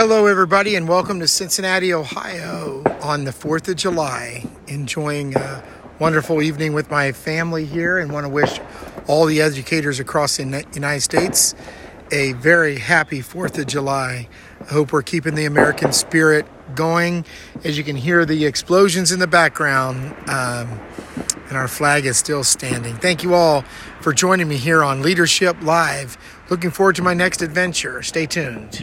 Hello, everybody, and welcome to Cincinnati, Ohio on the 4th of July. Enjoying a wonderful evening with my family here, and want to wish all the educators across the United States a very happy 4th of July. I hope we're keeping the American spirit going. As you can hear the explosions in the background, um, and our flag is still standing. Thank you all for joining me here on Leadership Live. Looking forward to my next adventure. Stay tuned.